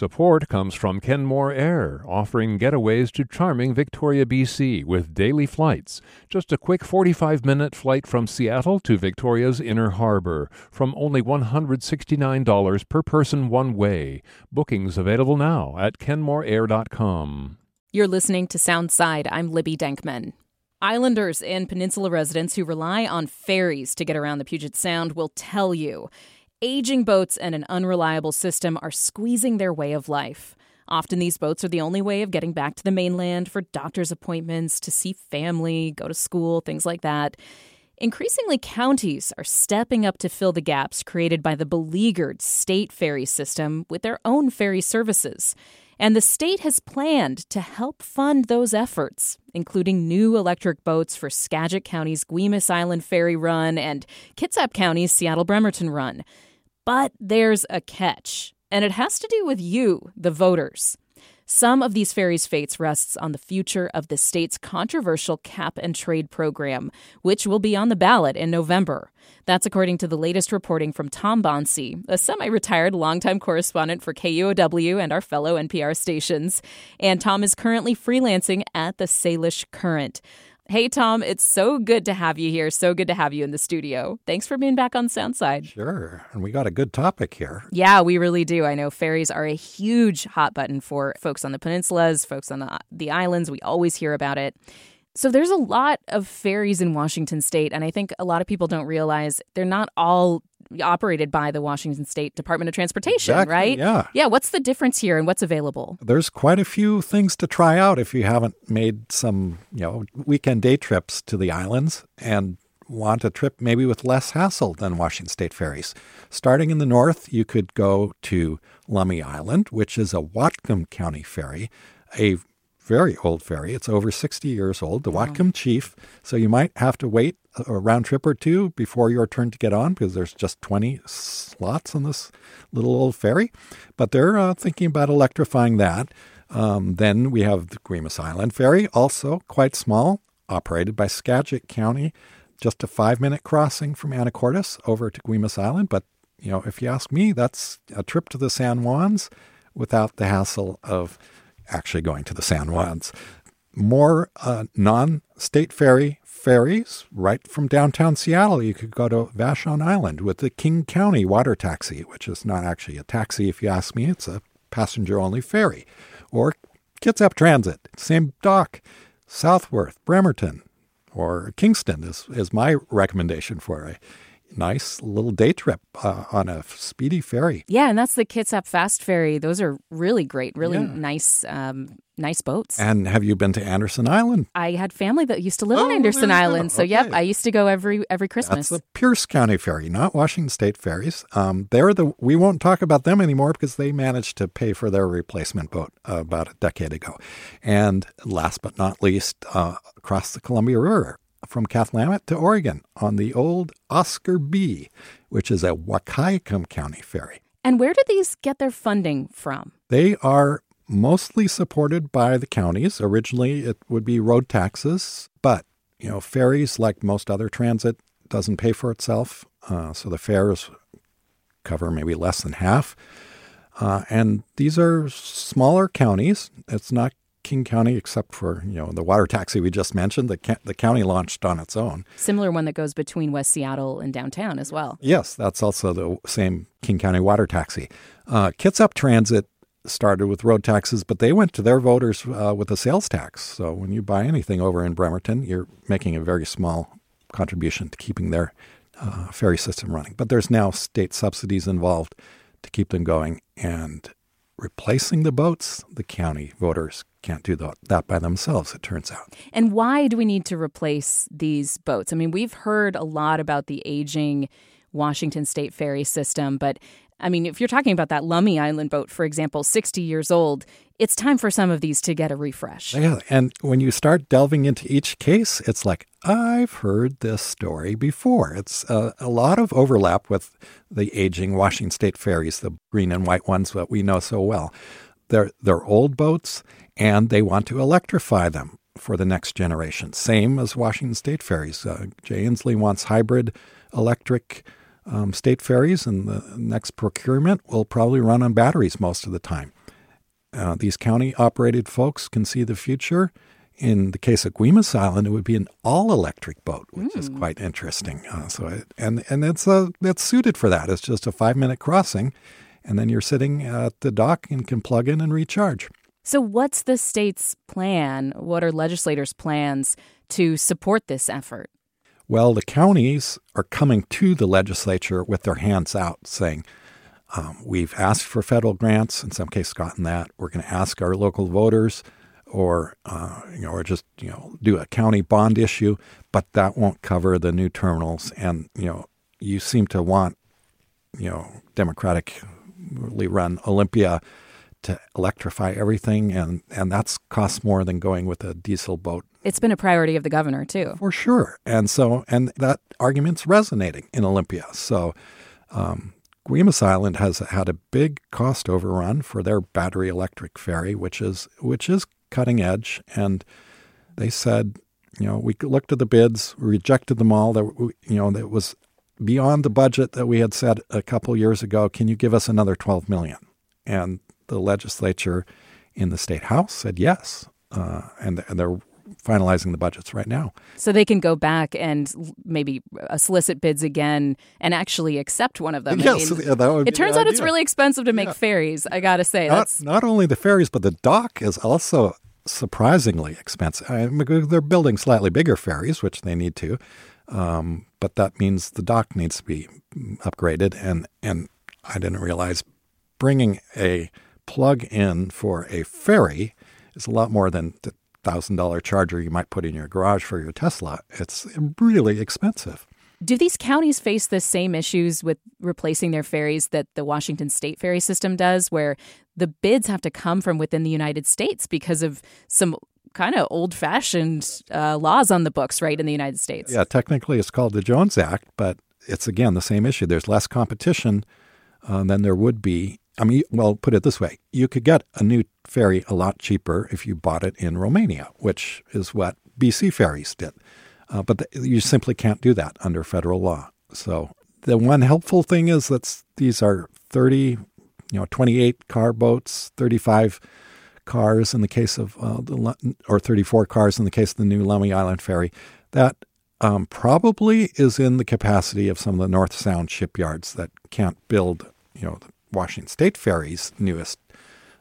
Support comes from Kenmore Air, offering getaways to charming Victoria, BC with daily flights. Just a quick 45 minute flight from Seattle to Victoria's Inner Harbor from only $169 per person one way. Bookings available now at kenmoreair.com. You're listening to Soundside. I'm Libby Denkmann. Islanders and peninsula residents who rely on ferries to get around the Puget Sound will tell you Aging boats and an unreliable system are squeezing their way of life. Often, these boats are the only way of getting back to the mainland for doctor's appointments, to see family, go to school, things like that. Increasingly, counties are stepping up to fill the gaps created by the beleaguered state ferry system with their own ferry services. And the state has planned to help fund those efforts, including new electric boats for Skagit County's Guemes Island Ferry Run and Kitsap County's Seattle Bremerton Run. But there's a catch, and it has to do with you, the voters. Some of these ferries' fates rests on the future of the state's controversial cap and trade program, which will be on the ballot in November. That's according to the latest reporting from Tom Banse, a semi retired longtime correspondent for KUOW and our fellow NPR stations. And Tom is currently freelancing at the Salish Current. Hey, Tom, it's so good to have you here. So good to have you in the studio. Thanks for being back on Soundside. Sure. And we got a good topic here. Yeah, we really do. I know ferries are a huge hot button for folks on the peninsulas, folks on the, the islands. We always hear about it. So there's a lot of ferries in Washington state, and I think a lot of people don't realize they're not all operated by the Washington State Department of Transportation, exactly, right? Yeah. Yeah. What's the difference here and what's available? There's quite a few things to try out if you haven't made some, you know, weekend day trips to the islands and want a trip maybe with less hassle than Washington State ferries. Starting in the north, you could go to Lummi Island, which is a Whatcom County ferry, a very old ferry. It's over 60 years old, the Whatcom Chief. So you might have to wait a round trip or two before your turn to get on because there's just 20 slots on this little old ferry. But they're uh, thinking about electrifying that. Um, then we have the Guemes Island Ferry, also quite small, operated by Skagit County. Just a five minute crossing from Anacortes over to Guemes Island. But, you know, if you ask me, that's a trip to the San Juans without the hassle of actually going to the San Juans. More uh, non state ferry ferries right from downtown Seattle. You could go to Vashon Island with the King County water taxi, which is not actually a taxi, if you ask me. It's a passenger only ferry. Or Kitsap Transit, same dock. Southworth, Bremerton, or Kingston is, is my recommendation for a nice little day trip uh, on a speedy ferry. Yeah, and that's the Kitsap Fast Ferry. Those are really great, really yeah. nice, um, nice boats. And have you been to Anderson Island? I had family that used to live oh, on Anderson Island, so okay. yep, I used to go every every Christmas. That's the Pierce County Ferry, not Washington State ferries. Um, they're the we won't talk about them anymore because they managed to pay for their replacement boat uh, about a decade ago. And last but not least, uh, across the Columbia River from Cathlamet to Oregon on the old Oscar B, which is a Wahkiakum County ferry. And where do these get their funding from? They are mostly supported by the counties. Originally, it would be road taxes, but you know, ferries, like most other transit, doesn't pay for itself. Uh, so the fares cover maybe less than half. Uh, and these are smaller counties. It's not King County, except for you know the water taxi we just mentioned, the the county launched on its own. Similar one that goes between West Seattle and downtown as well. Yes, that's also the same King County water taxi. Uh, Kitsap Transit started with road taxes, but they went to their voters uh, with a sales tax. So when you buy anything over in Bremerton, you're making a very small contribution to keeping their uh, ferry system running. But there's now state subsidies involved to keep them going, and replacing the boats, the county voters can't do that by themselves, it turns out. And why do we need to replace these boats? I mean, we've heard a lot about the aging Washington State ferry system, but I mean, if you're talking about that Lummi Island boat, for example, 60 years old, it's time for some of these to get a refresh. Yeah. And when you start delving into each case, it's like, I've heard this story before. It's a, a lot of overlap with the aging Washington State ferries, the green and white ones that we know so well. They're, they're old boats and they want to electrify them for the next generation. Same as Washington State ferries. Uh, Jay Inslee wants hybrid electric um, state ferries, and the next procurement will probably run on batteries most of the time. Uh, these county operated folks can see the future. In the case of Guemes Island, it would be an all electric boat, which mm. is hmm. quite interesting. Uh, so, it, and and it's uh, it's suited for that. It's just a five minute crossing, and then you're sitting at the dock and can plug in and recharge. So, what's the state's plan? What are legislators' plans to support this effort? Well, the counties are coming to the legislature with their hands out, saying, um, We've asked for federal grants, in some cases, gotten that. We're going to ask our local voters or uh, you know, or just you know, do a county bond issue, but that won't cover the new terminals. And you know, you seem to want, you know, democratically run Olympia to electrify everything, and and that's costs more than going with a diesel boat. It's been a priority of the governor too, for sure. And so, and that argument's resonating in Olympia. So, um, Guemes Island has had a big cost overrun for their battery electric ferry, which is which is cutting edge. And they said, you know, we looked at the bids, rejected them all. That you know, that was beyond the budget that we had said a couple years ago. Can you give us another twelve million? And the legislature in the state house said yes, uh, and, and they're finalizing the budgets right now. So they can go back and maybe uh, solicit bids again and actually accept one of them. Yes, I mean, yeah, that would it turns out idea. it's really expensive to make yeah. ferries. I got to say, not, that's not only the ferries, but the dock is also surprisingly expensive. I mean, they're building slightly bigger ferries, which they need to, um, but that means the dock needs to be upgraded. And and I didn't realize bringing a plug in for a ferry is a lot more than the thousand dollar charger you might put in your garage for your Tesla. It's really expensive. Do these counties face the same issues with replacing their ferries that the Washington state ferry system does, where the bids have to come from within the United States because of some kind of old fashioned uh, laws on the books, right, in the United States? Yeah, technically it's called the Jones Act, but it's again the same issue. There's less competition uh, than there would be I mean, well, put it this way you could get a new ferry a lot cheaper if you bought it in Romania, which is what BC ferries did. Uh, but the, you simply can't do that under federal law. So the one helpful thing is that these are 30, you know, 28 car boats, 35 cars in the case of uh, the, or 34 cars in the case of the new Lummi Island ferry. That um, probably is in the capacity of some of the North Sound shipyards that can't build, you know, Washington State Ferry's newest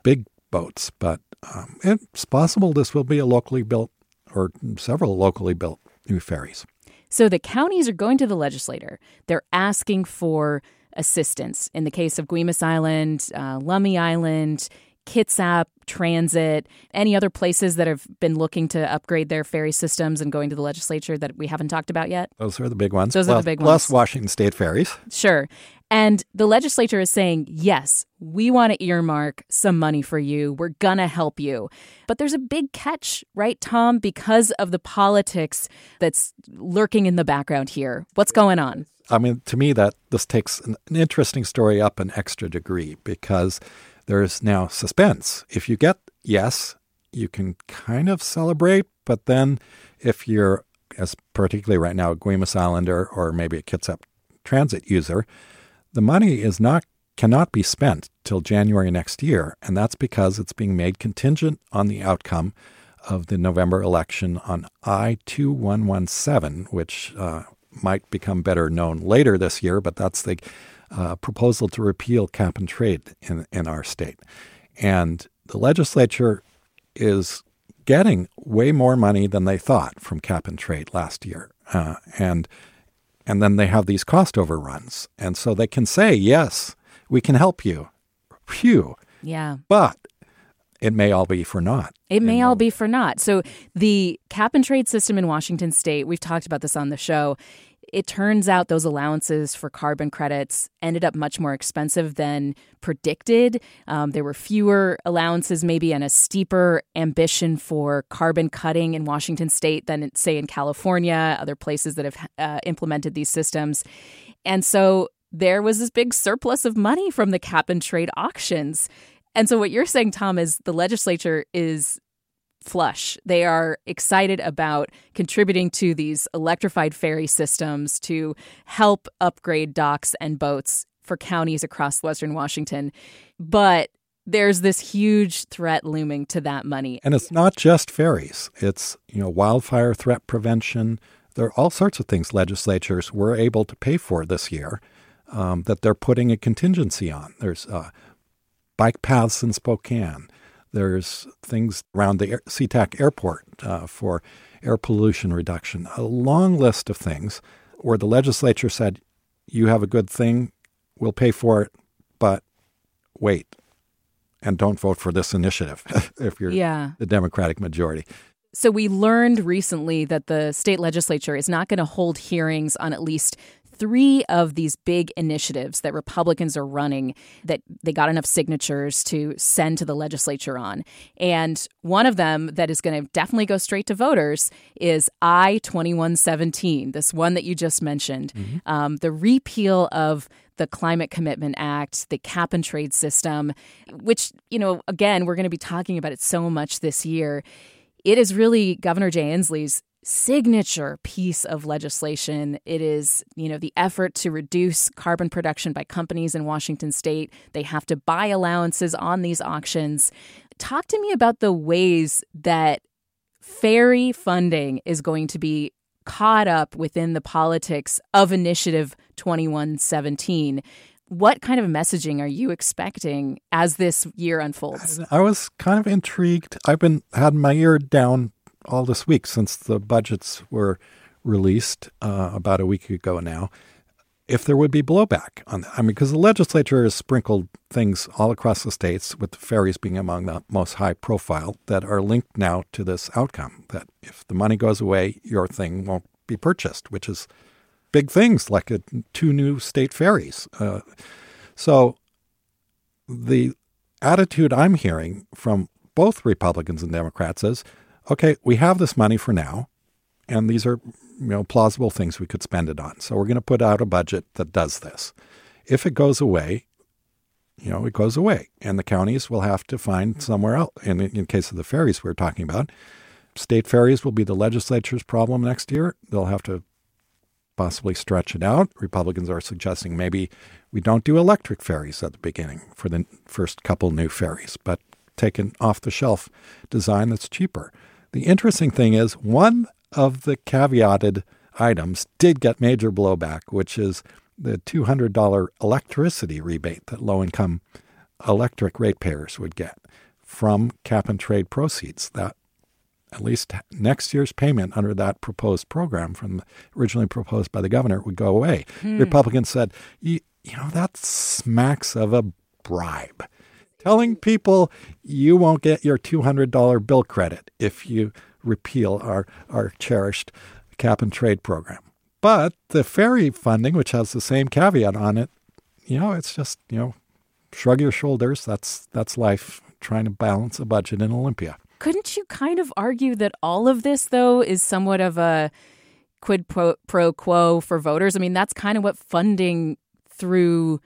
big boats, but um, it's possible this will be a locally built or several locally built new ferries. So the counties are going to the legislator. They're asking for assistance. In the case of Guemes Island, uh, Lummi Island, Kitsap, Transit, any other places that have been looking to upgrade their ferry systems and going to the legislature that we haven't talked about yet? Those are the big ones. Those plus, are the big ones. Plus Washington State ferries. Sure. And the legislature is saying, yes, we want to earmark some money for you. We're going to help you. But there's a big catch, right, Tom, because of the politics that's lurking in the background here. What's going on? I mean, to me, that this takes an, an interesting story up an extra degree because there's now suspense. If you get yes, you can kind of celebrate, but then if you're, as particularly right now, a Guemes Islander or maybe a Kitsap Transit user, the money is not cannot be spent till January next year, and that's because it's being made contingent on the outcome of the November election on I 2117, which uh, might become better known later this year, but that's the uh, proposal to repeal cap and trade in, in our state. And the legislature is getting way more money than they thought from cap and trade last year. Uh, and and then they have these cost overruns. And so they can say, yes, we can help you. Phew. Yeah. But it may all be for naught. It may all be for naught. So the cap and trade system in Washington state, we've talked about this on the show, it turns out those allowances for carbon credits ended up much more expensive than predicted. Um, there were fewer allowances, maybe, and a steeper ambition for carbon cutting in Washington state than, say, in California, other places that have uh, implemented these systems. And so there was this big surplus of money from the cap and trade auctions. And so, what you're saying, Tom, is the legislature is flush. They are excited about contributing to these electrified ferry systems to help upgrade docks and boats for counties across Western Washington. But there's this huge threat looming to that money. And it's not just ferries. It's, you know, wildfire threat prevention. There are all sorts of things legislatures were able to pay for this year um, that they're putting a contingency on. There's uh, bike paths in Spokane. There's things around the SeaTac airport uh, for air pollution reduction. A long list of things where the legislature said, you have a good thing, we'll pay for it, but wait and don't vote for this initiative if you're yeah. the Democratic majority. So, we learned recently that the state legislature is not going to hold hearings on at least three of these big initiatives that Republicans are running that they got enough signatures to send to the legislature on. And one of them that is going to definitely go straight to voters is I 2117, this one that you just mentioned, mm-hmm. um, the repeal of the Climate Commitment Act, the cap and trade system, which, you know, again, we're going to be talking about it so much this year. It is really Governor Jay Inslee's signature piece of legislation. It is, you know, the effort to reduce carbon production by companies in Washington state. They have to buy allowances on these auctions. Talk to me about the ways that ferry funding is going to be caught up within the politics of Initiative 2117. What kind of messaging are you expecting as this year unfolds? I was kind of intrigued. I've been had my ear down all this week since the budgets were released uh, about a week ago now. If there would be blowback on that, I mean, because the legislature has sprinkled things all across the states, with the ferries being among the most high profile, that are linked now to this outcome. That if the money goes away, your thing won't be purchased, which is big things like a, two new state ferries. Uh, so the attitude I'm hearing from both Republicans and Democrats is okay, we have this money for now, and these are you know plausible things we could spend it on. So we're going to put out a budget that does this. If it goes away, you know, it goes away, and the counties will have to find somewhere else. In, in case of the ferries we are talking about, state ferries will be the legislature's problem next year. They'll have to possibly stretch it out. Republicans are suggesting maybe we don't do electric ferries at the beginning for the first couple new ferries, but take an off the shelf design that's cheaper. The interesting thing is, one of the caveated items did get major blowback, which is the $200 electricity rebate that low income electric ratepayers would get from cap and trade proceeds. That at least next year's payment under that proposed program from originally proposed by the governor would go away. Hmm. Republicans said, you know, that smacks of a bribe telling people you won't get your $200 bill credit if you repeal our, our cherished cap and trade program. But the ferry funding, which has the same caveat on it, you know, it's just, you know, shrug your shoulders. That's that's life trying to balance a budget in Olympia. Couldn't you kind of argue that all of this though is somewhat of a quid pro, pro quo for voters? I mean, that's kind of what funding through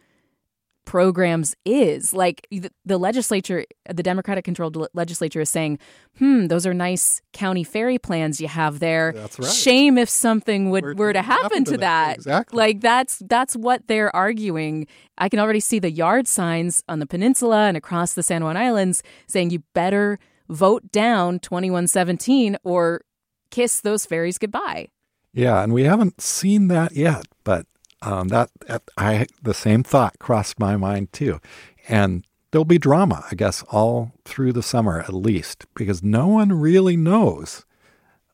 programs is. Like the legislature, the Democratic controlled legislature is saying, hmm, those are nice county ferry plans you have there. That's right. Shame if something would were, were to happen, happen to, to that. Exactly. Like that's that's what they're arguing. I can already see the yard signs on the peninsula and across the San Juan Islands saying you better vote down 2117 or kiss those ferries goodbye. Yeah, and we haven't seen that yet, but um, that, that I the same thought crossed my mind too, and there'll be drama, I guess, all through the summer at least, because no one really knows.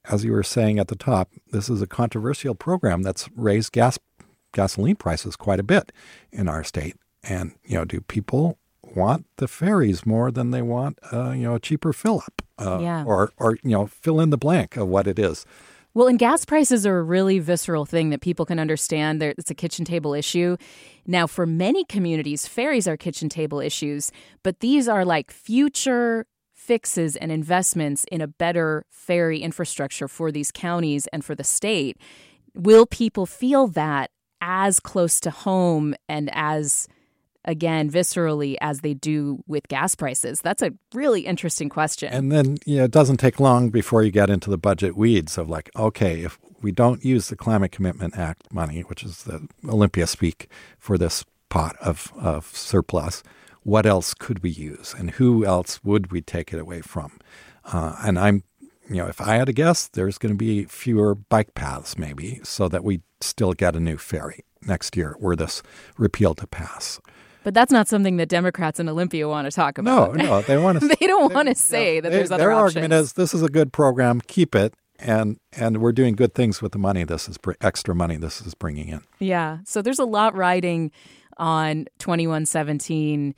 As you were saying at the top, this is a controversial program that's raised gas gasoline prices quite a bit in our state. And you know, do people want the ferries more than they want, uh, you know, a cheaper fill up, uh, yeah. or or you know, fill in the blank of what it is. Well, and gas prices are a really visceral thing that people can understand. It's a kitchen table issue. Now, for many communities, ferries are kitchen table issues, but these are like future fixes and investments in a better ferry infrastructure for these counties and for the state. Will people feel that as close to home and as again viscerally as they do with gas prices? That's a really interesting question. And then, you know, it doesn't take long before you get into the budget weeds of like, okay, if we don't use the Climate Commitment Act money, which is the Olympia speak for this pot of, of surplus, what else could we use and who else would we take it away from? Uh, and I'm, you know, if I had to guess, there's going to be fewer bike paths maybe so that we still get a new ferry next year were this repeal to pass. But that's not something that Democrats in Olympia want to talk about. No, no, they want to. they don't want to say no, that they, there's other their options. argument is this is a good program, keep it, and and we're doing good things with the money. This is br- extra money. This is bringing in. Yeah, so there's a lot riding on 2117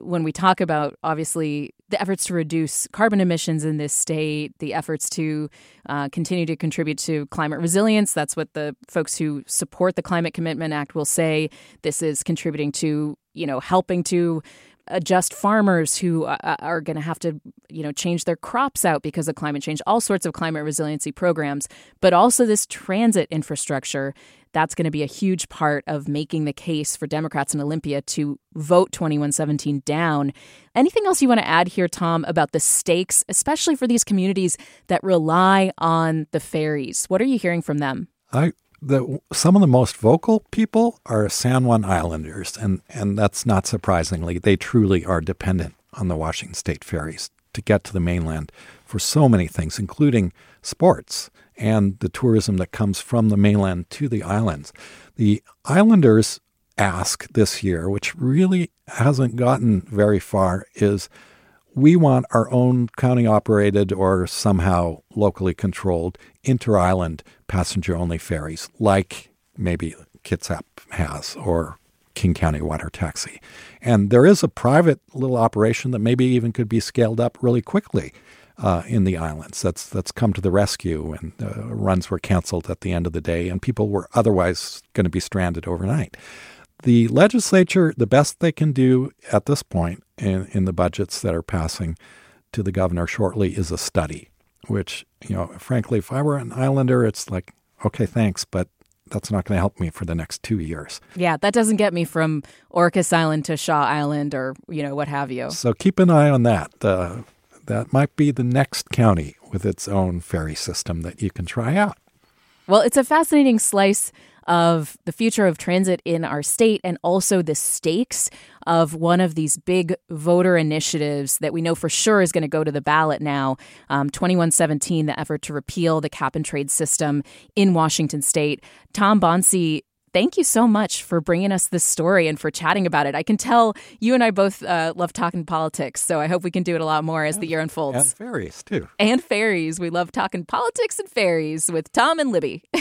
when we talk about obviously the efforts to reduce carbon emissions in this state, the efforts to uh, continue to contribute to climate resilience. That's what the folks who support the Climate Commitment Act will say. This is contributing to, you know, helping to adjust farmers who uh, uh are going to have to, you know, change their crops out because of climate change, all sorts of climate resiliency programs, but also this transit infrastructure that's going to be a huge part of making the case for Democrats in Olympia to vote 2117 down. Anything else you want to add here, Tom, about the stakes, especially for these communities that rely on the ferries? What are you hearing from them? I the some of the most vocal people are San Juan Islanders, and and that's not surprisingly. They truly are dependent on the Washington State ferries to get to the mainland for so many things, including sports and the tourism that comes from the mainland to the islands. The islanders ask this year, which really hasn't gotten very far, is we want our own county operated or somehow locally controlled inter island passenger only ferries, like maybe Kitsap has or King County Water Taxi. And there is a private little operation that maybe even could be scaled up really quickly uh, in the islands. That's that's come to the rescue, and uh, runs were canceled at the end of the day, and people were otherwise going to be stranded overnight. The legislature, the best they can do at this point in, in the budgets that are passing to the governor shortly, is a study. Which you know, frankly, if I were an islander, it's like, okay, thanks, but that's not going to help me for the next two years. Yeah, that doesn't get me from Orcas Island to Shaw Island or, you know, what have you. So keep an eye on that. Uh, that might be the next county with its own ferry system that you can try out. Well, it's a fascinating slice of the future of transit in our state and also the stakes of one of these big voter initiatives that we know for sure is going to go to the ballot now. Um, 2117, the effort to repeal the cap and trade system in Washington state. Tom Banse thank you so much for bringing us this story and for chatting about it. I can tell you and I both uh, love talking politics, so I hope we can do it a lot more as and, the year unfolds. And fairies, too. And fairies. We love talking politics and fairies with Tom and Libby.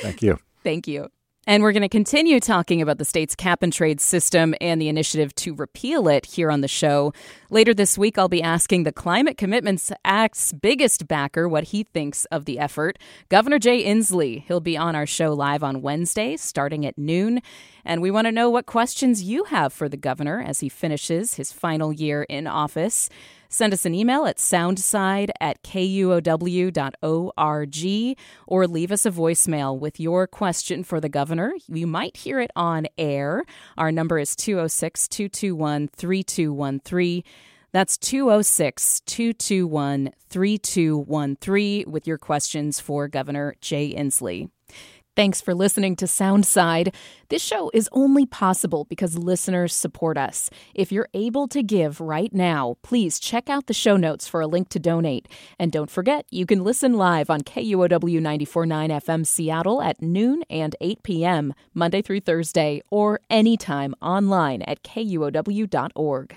Thank you. Thank you. And we're going to continue talking about the state's cap and trade system and the initiative to repeal it here on the show. Later this week, I'll be asking the Climate Commitments Act's biggest backer what he thinks of the effort, Governor Jay Inslee. He'll be on our show live on Wednesday, starting at noon. And we want to know what questions you have for the governor as he finishes his final year in office. Send us an email at soundside at kuow.org or leave us a voicemail with your question for the governor. You might hear it on air. Our number is 206 221 3213. That's 206 221 3213 with your questions for Governor Jay Inslee. Thanks for listening to Soundside. This show is only possible because listeners support us. If you're able to give right now, please check out the show notes for a link to donate. And don't forget, you can listen live on KUOW 949 FM Seattle at noon and 8 p.m., Monday through Thursday, or anytime online at kuow.org.